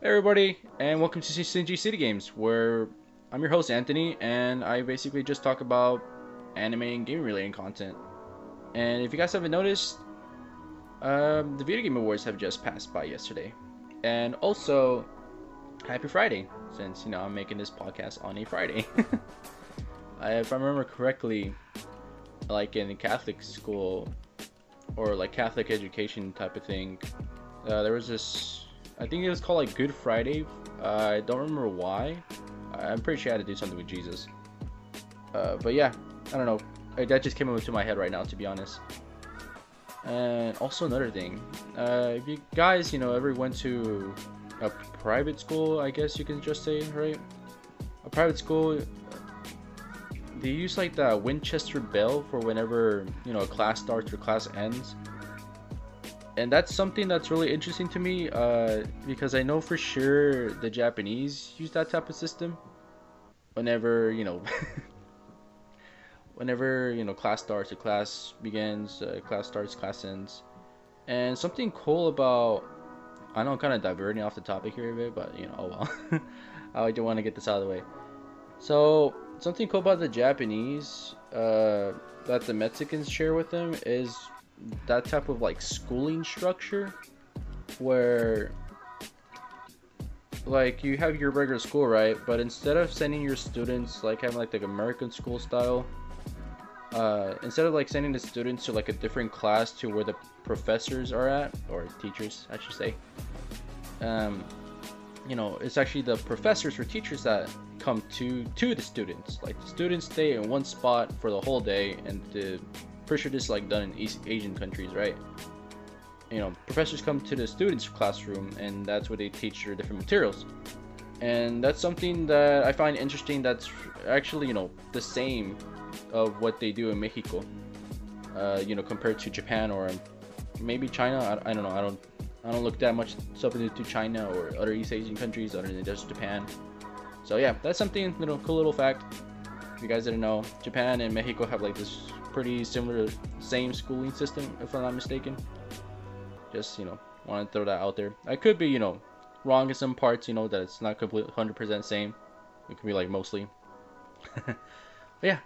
Hey everybody, and welcome to Sinji City Games, where I'm your host Anthony, and I basically just talk about anime and game related content. And if you guys haven't noticed, um, the Video Game Awards have just passed by yesterday, and also Happy Friday, since you know I'm making this podcast on a Friday. If I remember correctly, like in Catholic school or like Catholic education type of thing, uh, there was this I think it was called like Good Friday. Uh, I don't remember why. I'm pretty sure I had to do something with Jesus. Uh, but yeah, I don't know. That just came into my head right now, to be honest. And also another thing, uh, if you guys, you know, ever went to a private school, I guess you can just say, right? A private school, they use like the Winchester bell for whenever you know a class starts or class ends and that's something that's really interesting to me uh, because I know for sure the Japanese use that type of system whenever you know whenever you know class starts or class begins uh, class starts class ends. And something cool about I know I'm kind of diverting off the topic here a bit but you know oh well I do want to get this out of the way. So something cool about the Japanese uh, that the Mexicans share with them is that type of like schooling structure where like you have your regular school right? But instead of sending your students like having like the american school style uh, instead of like sending the students to like a different class to where the professors are at or teachers i should say um, you know it's actually the professors or teachers that come to to the students. Like the students stay in one spot for the whole day and the pretty sure this is like done in East Asian countries, right? You know, professors come to the students' classroom and that's where they teach their different materials. And that's something that I find interesting that's actually, you know, the same of what they do in Mexico. Uh, you know, compared to Japan or maybe China. I, I don't know. I don't I don't look that much stuff into China or other East Asian countries other than just Japan. So yeah, that's something, you know, cool little fact. If you guys didn't know, Japan and Mexico have like this pretty similar, same schooling system, if I'm not mistaken. Just, you know, want to throw that out there. I could be, you know, wrong in some parts, you know, that it's not completely 100% same. It could be like mostly. but yeah.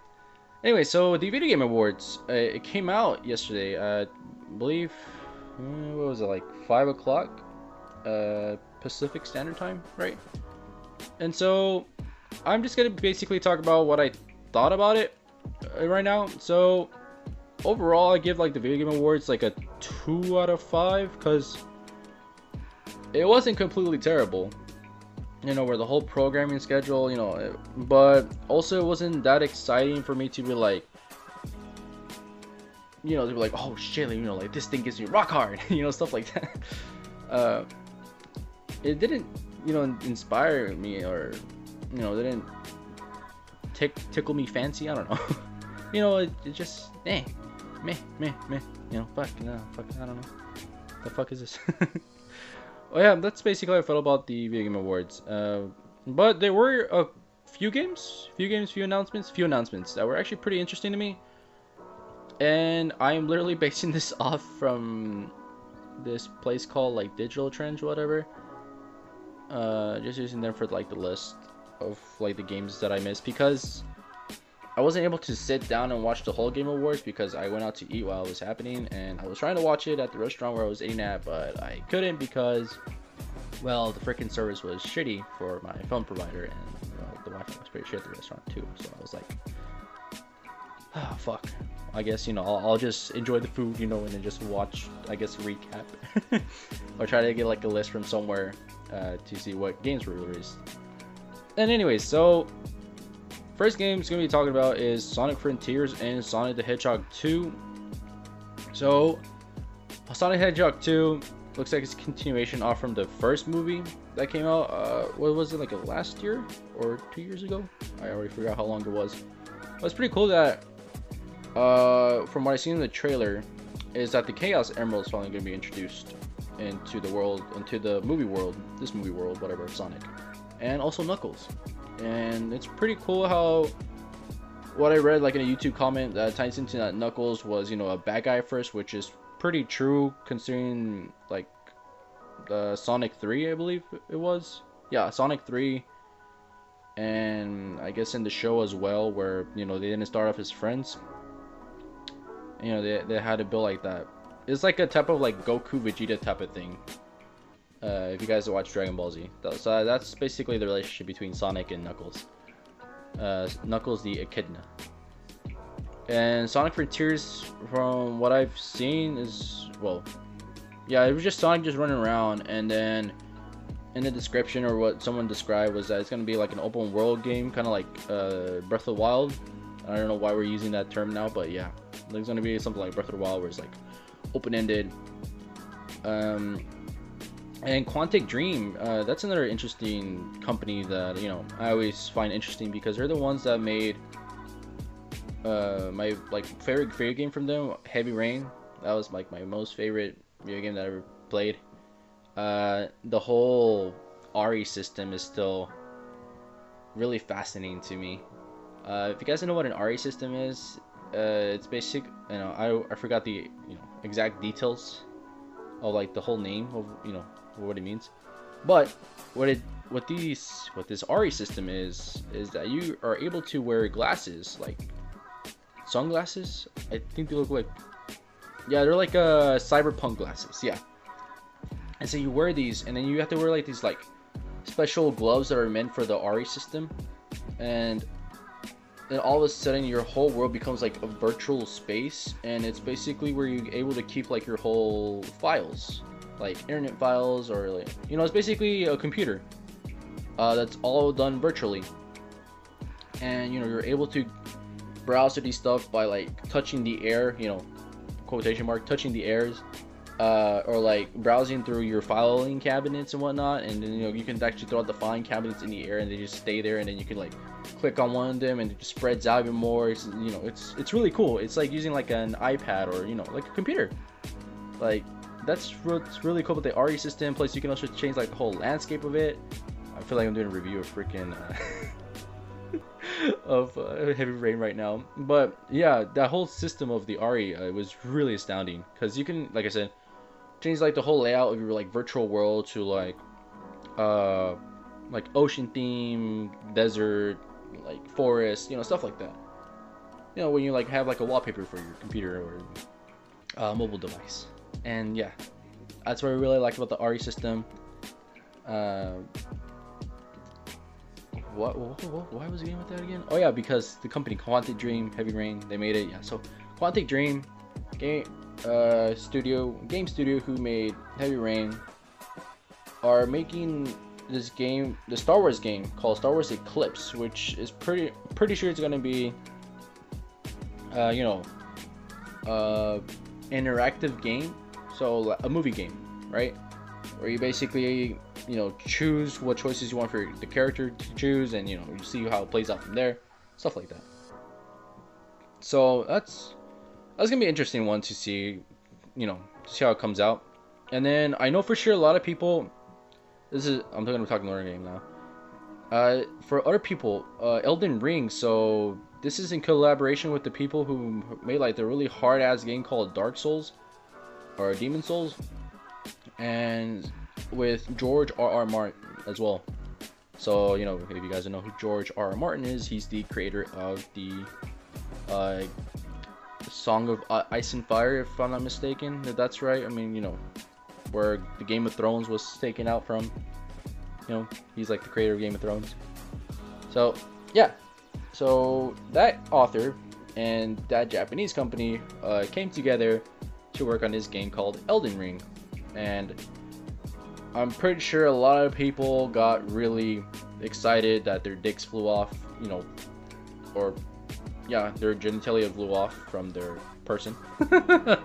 Anyway, so the Video Game Awards, uh, it came out yesterday. I believe, uh, what was it, like 5 o'clock uh, Pacific Standard Time, right? And so I'm just going to basically talk about what I thought about it right now. So overall, I give like the video game awards like a two out of five because it wasn't completely terrible. You know, where the whole programming schedule, you know, it, but also it wasn't that exciting for me to be like, you know, to be like, oh shit, you know, like this thing gives me rock hard, you know, stuff like that. Uh, it didn't, you know, inspire me or, you know, they didn't tick, tickle me fancy. I don't know. you know, it, it just, eh, meh, meh, meh. You know, fuck, no, fuck, I don't know. The fuck is this? oh yeah, that's basically how I felt about the Video Game Awards. Uh, but there were a few games, few games, few announcements, few announcements that were actually pretty interesting to me. And I'm literally basing this off from this place called like Digital Trends whatever. Uh, just using them for like the list of like the games that I missed because I wasn't able to sit down and watch the whole Game Awards because I went out to eat while it was happening and I was trying to watch it at the restaurant where I was eating at, but I couldn't because, well, the freaking service was shitty for my phone provider and the Wi-Fi was pretty shit at the restaurant too. So I was like, oh fuck. I guess you know I'll, I'll just enjoy the food, you know, and then just watch, I guess, recap or try to get like a list from somewhere uh, to see what games were released. And anyway, so first game is going to be talking about is Sonic Frontiers and Sonic the Hedgehog 2. So, Sonic the Hedgehog 2 looks like it's a continuation off from the first movie that came out. Uh, what was it like last year or two years ago? I already forgot how long it was. But it's pretty cool that, uh, from what I seen in the trailer, is that the Chaos Emerald is finally going to be introduced into the world, into the movie world, this movie world, whatever, Sonic and also Knuckles. And it's pretty cool how what I read like in a YouTube comment that ties into that Knuckles was, you know, a bad guy first, which is pretty true considering like uh, Sonic 3, I believe it was. Yeah, Sonic 3. And I guess in the show as well, where, you know, they didn't start off as friends. You know, they, they had to build like that. It's like a type of like Goku Vegeta type of thing. Uh, if you guys watch Dragon Ball Z. So that's basically the relationship between Sonic and Knuckles. Uh, Knuckles the Echidna. And Sonic Frontiers, from what I've seen, is well, yeah, it was just Sonic just running around, and then in the description or what someone described was that it's gonna be like an open world game, kind of like uh, Breath of the Wild. I don't know why we're using that term now, but yeah, there's gonna be something like Breath of the Wild where it's like open-ended. Um, and Quantic Dream, uh, that's another interesting company that you know I always find interesting because they're the ones that made uh, my like favorite favorite game from them, Heavy Rain. That was like my most favorite video game that I ever played. Uh, the whole RE system is still really fascinating to me. Uh, if you guys know what an RE system is, uh, it's basic. You know, I, I forgot the you know exact details of like the whole name of you know what it means, but what it what these what this RE system is is that you are able to wear glasses like sunglasses. I think they look like yeah, they're like uh cyberpunk glasses. Yeah. And so you wear these, and then you have to wear like these like special gloves that are meant for the RE system, and then all of a sudden your whole world becomes like a virtual space, and it's basically where you're able to keep like your whole files, like internet files or like you know it's basically a computer. Uh, that's all done virtually, and you know you're able to browse through these stuff by like touching the air, you know, quotation mark, touching the airs, uh, or like browsing through your filing cabinets and whatnot, and then you know you can actually throw out the filing cabinets in the air and they just stay there, and then you can like click on one of them and it just spreads out even more. It's, you know, it's it's really cool. It's like using like an iPad or you know like a computer. Like that's re- really cool with the RE system. Plus you can also change like the whole landscape of it. I feel like I'm doing a review of freaking. Uh, of uh, heavy rain right now. But yeah, that whole system of the RE uh, was really astounding because you can, like I said, change like the whole layout of your like virtual world to like, uh, like ocean theme, desert, like forest, you know, stuff like that. You know, when you like have like a wallpaper for your computer or uh, mobile device, and yeah, that's what I really like about the RE system. Uh, what, what, what, why was the game with that again? Oh yeah, because the company Quantic Dream, Heavy Rain, they made it. Yeah, so Quantic Dream, game uh, studio, game studio who made Heavy Rain, are making this game, the Star Wars game called Star Wars Eclipse, which is pretty pretty sure it's gonna be, uh, you know, uh, interactive game, so a movie game, right? Where you basically you know choose what choices you want for the character to choose and you know you see how it plays out from there stuff like that. So that's that's gonna be an interesting one to see you know see how it comes out. And then i know for sure a lot of people this is i'm gonna be talking another game now. Uh, for other people uh, elden ring so this is in collaboration with the people who made like the really hard ass game called dark souls or demon souls and with George R. R. Martin as well. So you know, if you guys don't know who George R. R. Martin is, he's the creator of the uh, Song of uh, Ice and Fire, if I'm not mistaken. If that's right, I mean, you know, where the Game of Thrones was taken out from. You know, he's like the creator of Game of Thrones. So yeah, so that author and that Japanese company uh, came together to work on this game called Elden Ring, and I'm pretty sure a lot of people got really excited that their dicks flew off, you know, or yeah, their genitalia flew off from their person. uh,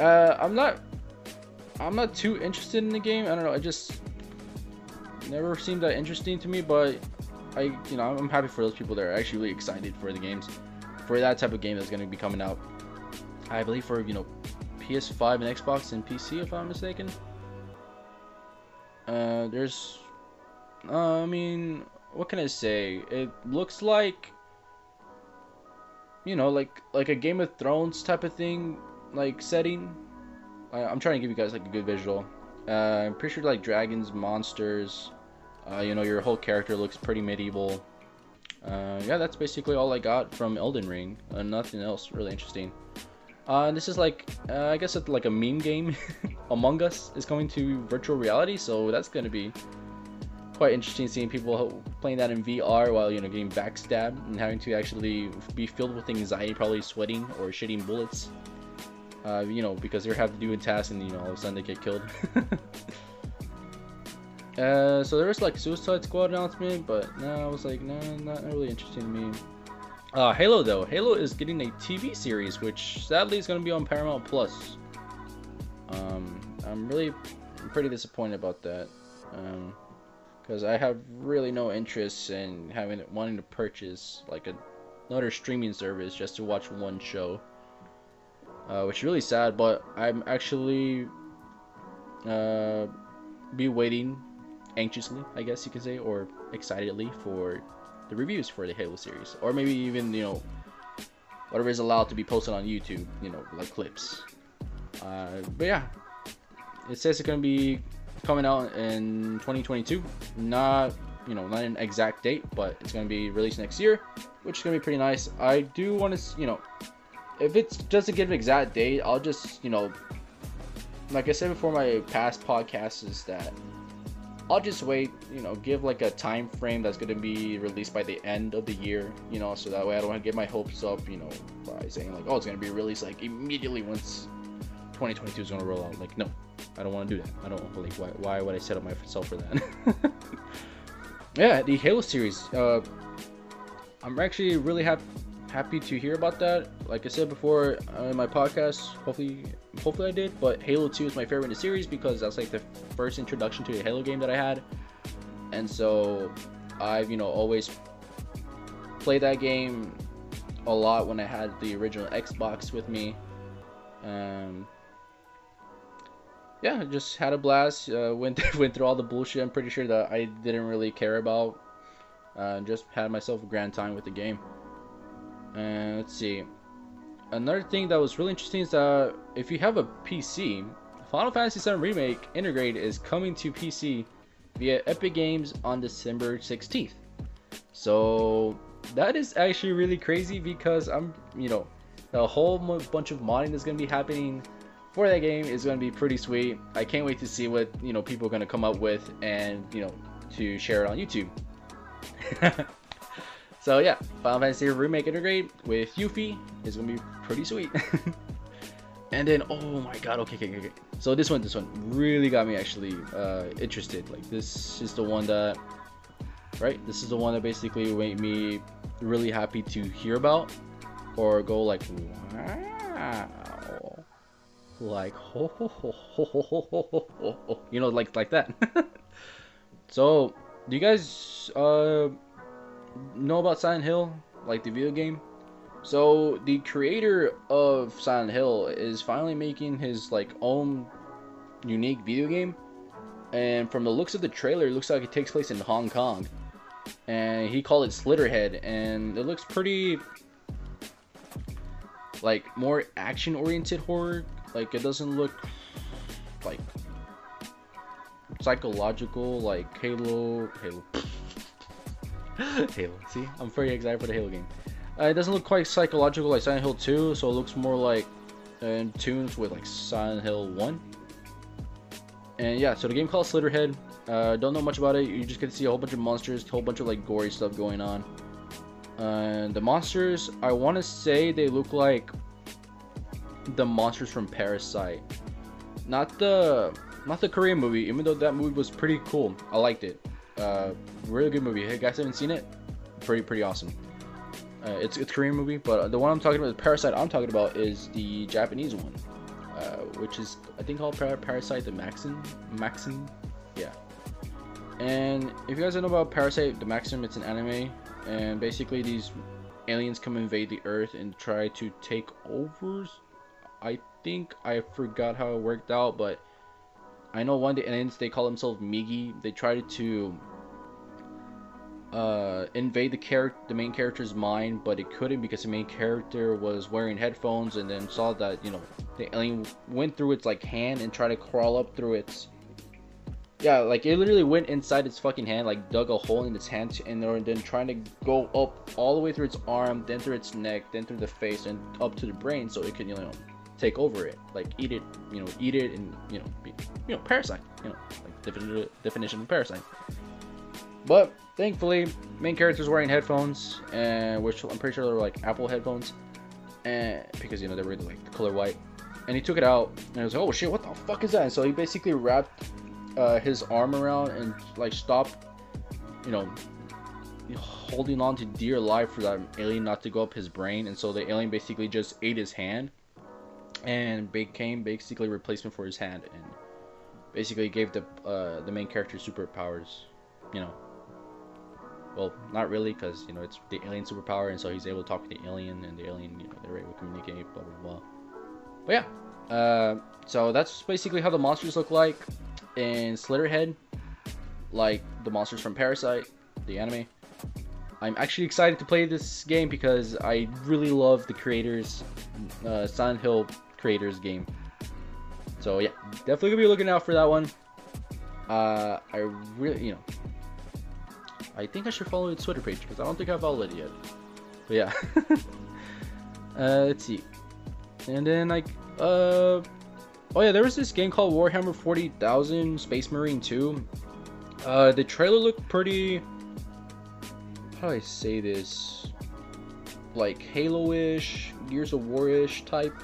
uh, I'm not, I'm not too interested in the game. I don't know. It just never seemed that interesting to me. But I, you know, I'm happy for those people that are actually really excited for the games, for that type of game that's going to be coming out. I believe for you know PS5 and Xbox and PC, if I'm mistaken. Uh, there's, uh, I mean, what can I say? It looks like, you know, like like a Game of Thrones type of thing, like setting. I, am trying to give you guys like a good visual. Uh, I'm pretty sure like dragons, monsters. Uh, you know, your whole character looks pretty medieval. Uh, yeah, that's basically all I got from Elden Ring. Uh, nothing else really interesting. Uh, this is like, uh, I guess it's like a meme game. Among Us is coming to virtual reality, so that's going to be quite interesting seeing people playing that in VR while, you know, getting backstabbed and having to actually be filled with anxiety, probably sweating or shitting bullets. Uh, you know, because they have to do a task and, you know, all of a sudden they get killed. Uh, so there was like Suicide Squad announcement, but no, I was like, no, not really interesting to me. Uh, Halo though, Halo is getting a TV series, which sadly is going to be on Paramount Plus. Um, I'm really I'm pretty disappointed about that, because um, I have really no interest in having wanting to purchase like a, another streaming service just to watch one show, uh, which is really sad. But I'm actually uh, be waiting anxiously, I guess you could say, or excitedly for the reviews for the Halo series, or maybe even you know whatever is allowed to be posted on YouTube, you know, like clips. Uh, but yeah, it says it's gonna be coming out in 2022. Not you know not an exact date, but it's gonna be released next year, which is gonna be pretty nice. I do want to you know if it doesn't give an exact date, I'll just you know like I said before my past podcasts is that I'll just wait, you know, give like a time frame that's to be released by the end of the year, you know, so that way I don't want to get my hopes up, you know, by saying like, oh, it's to be released like immediately once 2022 is to roll out. Like, no, I don't want to do that. I don't like why, why would I set up myself for that? yeah, the Halo series. Uh, I'm actually really happy happy to hear about that. Like I said before uh, in my podcast, hopefully, hopefully I did. But Halo 2 is my favorite in the series because that's like the first introduction to a Halo game that I had, and so I've you know always played that game a lot when I had the original Xbox with me. Um, yeah, just had a blast. Uh, went went through all the bullshit. I'm pretty sure that I didn't really care about. Uh, just had myself a grand time with the game. And let's see. Another thing that was really interesting is that if you have a PC, Final Fantasy VII Remake Intergrade is coming to PC via Epic Games on December 16th. So that is actually really crazy because I'm, you know, a whole bunch of modding that's going to be happening for that game is going to be pretty sweet. I can't wait to see what, you know, people are going to come up with and, you know, to share it on YouTube. So yeah, Final Fantasy Remake Intergrade with Yuffie is gonna be pretty sweet. and then oh my god, okay, okay, okay. So this one, this one really got me actually uh, interested. Like this is the one that, right? This is the one that basically made me really happy to hear about, or go like, wow, like ho ho ho ho ho ho ho, ho. you know, like like that. so do you guys uh? Know about Silent Hill, like the video game? So the creator of Silent Hill is finally making his like own unique video game. And from the looks of the trailer, it looks like it takes place in Hong Kong. And he called it Slitterhead, and it looks pretty like more action oriented horror. Like it doesn't look like psychological like Halo Halo Halo. See, I'm very excited for the Halo game. Uh, it doesn't look quite psychological like Silent Hill 2, so it looks more like in tunes with like Silent Hill 1. And yeah, so the game called Slitterhead. Uh, don't know much about it. You just get to see a whole bunch of monsters, a whole bunch of like gory stuff going on. The monsters, I want to say they look like the monsters from Parasite. Not the not the Korean movie, even though that movie was pretty cool. I liked it. Uh, really good movie. Hey guys, haven't seen it? Pretty pretty awesome. Uh, it's it's Korean movie, but the one I'm talking about, the Parasite I'm talking about, is the Japanese one, uh, which is I think called Par- Parasyte the Maxim Maxim, yeah. And if you guys don't know about Parasyte the Maxim, it's an anime, and basically these aliens come invade the Earth and try to take over. I think I forgot how it worked out, but I know one the aliens they call themselves Migi. They tried to uh, invade the character, the main character's mind, but it couldn't because the main character was wearing headphones and then saw that you know the alien went through its like hand and tried to crawl up through its. Yeah, like it literally went inside its fucking hand, like dug a hole in its hand, and then trying to go up all the way through its arm, then through its neck, then through the face, and up to the brain, so it could you know take over it, like eat it, you know, eat it, and you know, be, you know, parasite, you know, like definition definition of parasite. But thankfully, main character's wearing headphones, and which I'm pretty sure they're like Apple headphones, and because you know they were like the color white. And he took it out, and I was like, "Oh shit, what the fuck is that?" And so he basically wrapped uh, his arm around and like stopped, you know, holding on to dear life for that alien not to go up his brain. And so the alien basically just ate his hand, and became basically replacement for his hand, and basically gave the uh, the main character superpowers, you know, well, not really, because you know it's the alien superpower, and so he's able to talk to the alien, and the alien, you know, they're able to communicate, blah blah blah. But yeah, uh, so that's basically how the monsters look like in Slitterhead, like the monsters from Parasite, the anime. I'm actually excited to play this game because I really love the creators, uh, Silent Hill creators game. So yeah, definitely gonna be looking out for that one. Uh, I really, you know, I think I should follow its Twitter page because I don't think I've followed it yet. But yeah. uh, let's see. And then like, uh, oh yeah, there was this game called Warhammer 40,000 Space Marine 2. Uh, the trailer looked pretty. How do I say this? Like Halo-ish, Gears of War-ish type.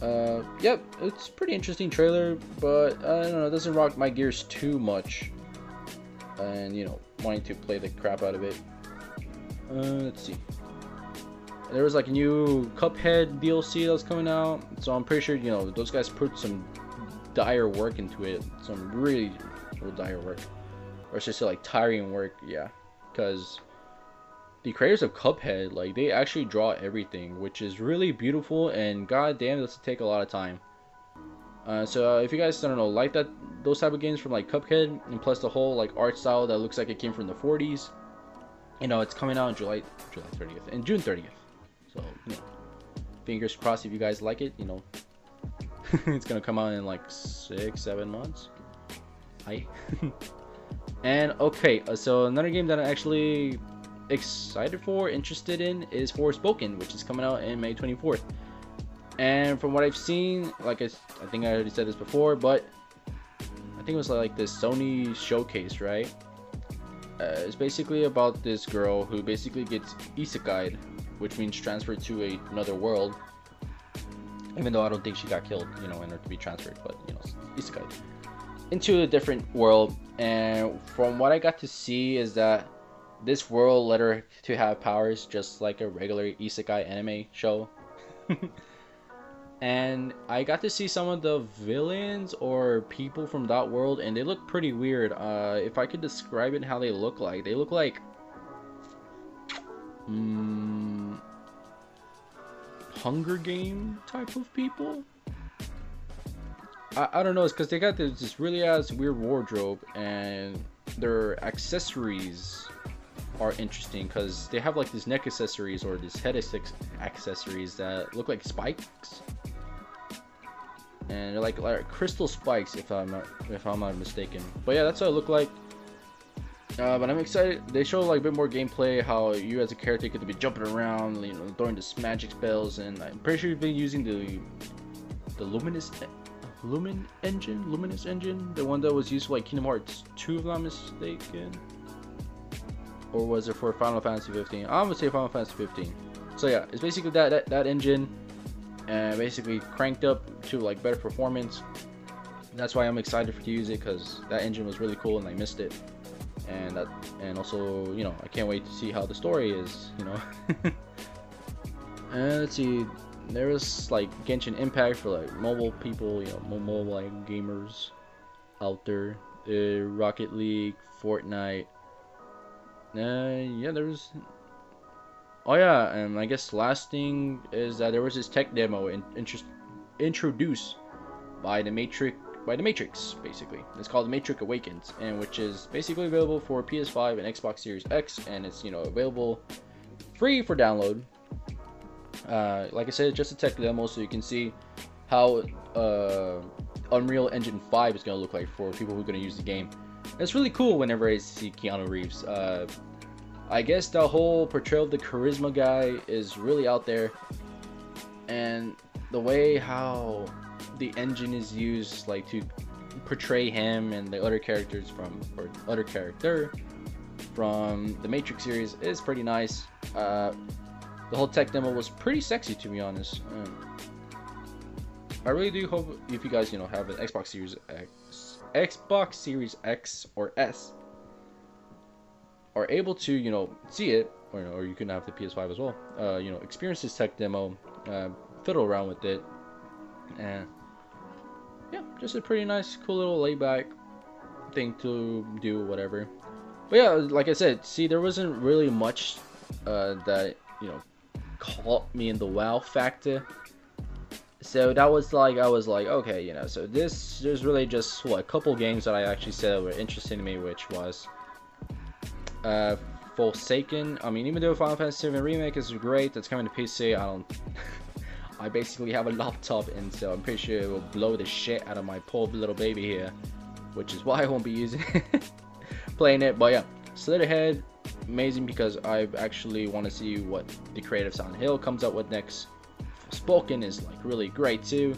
Uh, yep, it's pretty interesting trailer, but I don't know, it doesn't rock my gears too much and you know wanting to play the crap out of it. Uh, let's see. There was like a new Cuphead DLC that was coming out, so I'm pretty sure you know those guys put some dire work into it, some really real dire work, or it's just like tiring work, yeah, because the creators of Cuphead, like they actually draw everything, which is really beautiful, and goddamn, does take a lot of time. Uh, so uh, if you guys I don't know like that those type of games from like Cuphead and plus the whole like art style that looks like it came from the 40s, you know it's coming out in July July 30th and June 30th. So you know, fingers crossed if you guys like it. You know, it's gonna come out in like six seven months. Hi. and okay, uh, so another game that I'm actually excited for, interested in, is Forspoken, which is coming out in May 24th. And from what I've seen, like I, I think I already said this before, but I think it was like this Sony showcase, right? Uh, it's basically about this girl who basically gets isekai, which means transferred to a, another world. Even though I don't think she got killed, you know, in order to be transferred, but you know, isekai into a different world. And from what I got to see is that this world led her to have powers just like a regular isekai anime show. and I got to see some of the villains or people from that world, and they look pretty weird. Uh, if I could describe it how they look like, they look like, um, Hunger Game type of people. I, I don't know, it's because they got this, this really ass weird wardrobe, and their accessories are interesting because they have like these neck accessories or these head accessories that look like spikes and they're like, like crystal spikes if I'm not if I'm not mistaken. But yeah, that's what it looked like. Uh, but I'm excited. They show like a bit more gameplay, how you as a character to be jumping around, you know, throwing this magic spells, and I'm pretty sure you've been using the the luminous lumen engine, luminous engine, the one that was used for like Kingdom Hearts 2, if I'm not mistaken, or was it for Final Fantasy 15? I'm gonna say Final Fantasy 15. So yeah, it's basically that that, that engine and basically cranked up to like better performance. That's why I'm excited for to use it because that engine was really cool and I missed it. And that, and also, you know, I can't wait to see how the story is, you know. and let's see, there was like Genshin Impact for like mobile people, you know, mobile like gamers out there. Uh, Rocket League, Fortnite. Uh, yeah, there was Oh yeah, and I guess last thing is that there was this tech demo in, introduced by the Matrix by the Matrix, basically. It's called The Matrix Awakens, and which is basically available for PS5 and Xbox Series X, and it's you know available free for download. Uh, like I said, just a tech demo, so you can see how uh, Unreal Engine 5 is going to look like for people who are going to use the game. And it's really cool whenever I see Keanu Reeves. Uh, I guess the whole portrayal of the charisma guy is really out there, and the way how the engine is used, like to portray him and the other characters from or other character from the Matrix series is pretty nice. Uh, the whole tech demo was pretty sexy to be honest. Um, I really do hope if you guys you know have an Xbox Series X, Xbox Series X or S, are able to you know see it, or, or you can have the PS5 as well. Uh, you know, experience this tech demo, uh, fiddle around with it, and yeah, just a pretty nice, cool little layback thing to do, whatever. But yeah, like I said, see, there wasn't really much uh, that you know caught me in the wow factor. So that was like I was like, okay, you know, so this there's really just what a couple games that I actually said were interesting to me, which was uh, Forsaken. I mean, even though Final Fantasy VII Remake is great, that's coming to PC. I don't. I basically have a laptop, and so I'm pretty sure it will blow the shit out of my poor little baby here, which is why I won't be using playing it. But yeah, Slitterhead, amazing because I actually want to see what the creative Silent Hill comes up with next. Spoken is like really great too,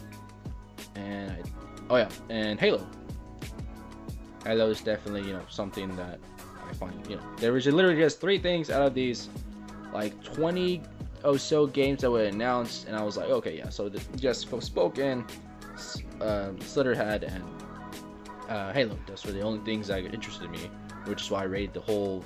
and I, oh yeah, and Halo. Halo is definitely you know something that I find you know there was literally just three things out of these like 20 or so games that were announced, and I was like, okay, yeah. So just Spoken, uh, Slitterhead, and uh, Halo. Those were the only things that interested me, which is why I rated the whole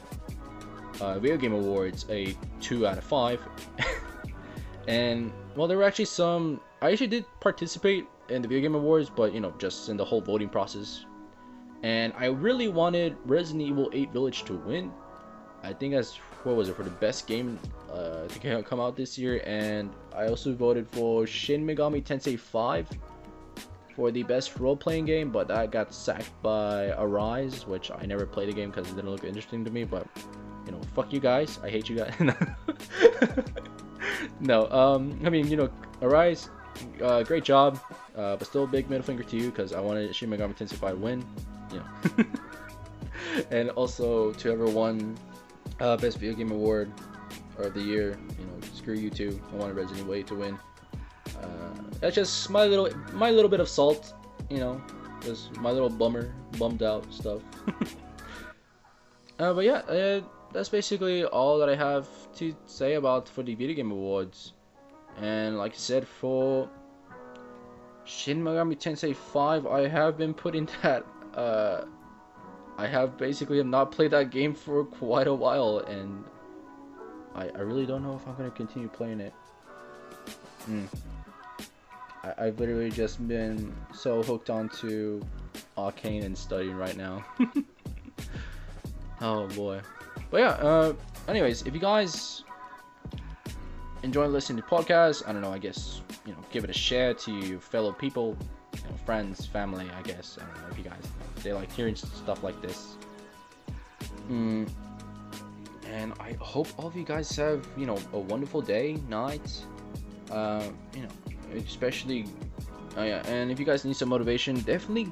uh, Video Game Awards a two out of five. and well, there were actually some. I actually did participate in the Video Game Awards, but you know, just in the whole voting process. And I really wanted Resident Evil 8 Village to win. I think that's what was it for the best game uh, to come out this year, and I also voted for Shin Megami Tensei 5 for the best role-playing game, but that got sacked by Arise, which I never played the game because it didn't look interesting to me. But you know, fuck you guys. I hate you guys. no, um, I mean, you know, Arise, uh, great job, uh, but still a big middle finger to you because I wanted Shin Megami Tensei 5 win. Know. and also to everyone uh, best video game award of the year. You know, screw you too. I wanted Resident Evil 8 to win. Uh, that's just my little my little bit of salt. You know, just my little bummer, bummed out stuff. uh, but yeah, uh, that's basically all that I have to say about for the video game awards. And like I said, for Shin Megami Tensei 5, I have been putting that. Uh, I have basically have not played that game for quite a while, and I, I really don't know if I'm gonna continue playing it. Mm. I, I've literally just been so hooked onto Arcane and studying right now. oh boy. But yeah, uh, anyways, if you guys enjoy listening to podcasts, I don't know, I guess, you know, give it a share to your fellow people, you know, friends, family, I guess. I don't know if you guys, they like hearing stuff like this. Mm, and I hope all of you guys have you know a wonderful day, night, uh, you know, especially, oh yeah, and if you guys need some motivation, definitely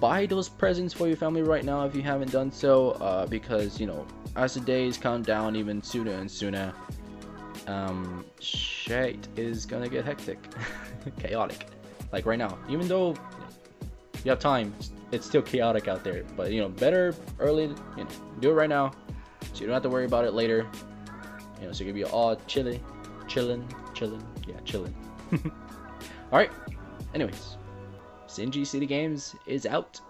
buy those presents for your family right now if you haven't done so, uh, because you know as the days count down even sooner and sooner, um, shit is gonna get hectic, chaotic, like right now. Even though you have time, it's still chaotic out there. But you know, better early, you know, do it right now so you don't have to worry about it later. You know, so you can be all chilly, chilling, chilling, yeah, chilling. all right. Anyways, Sinji City Games is out.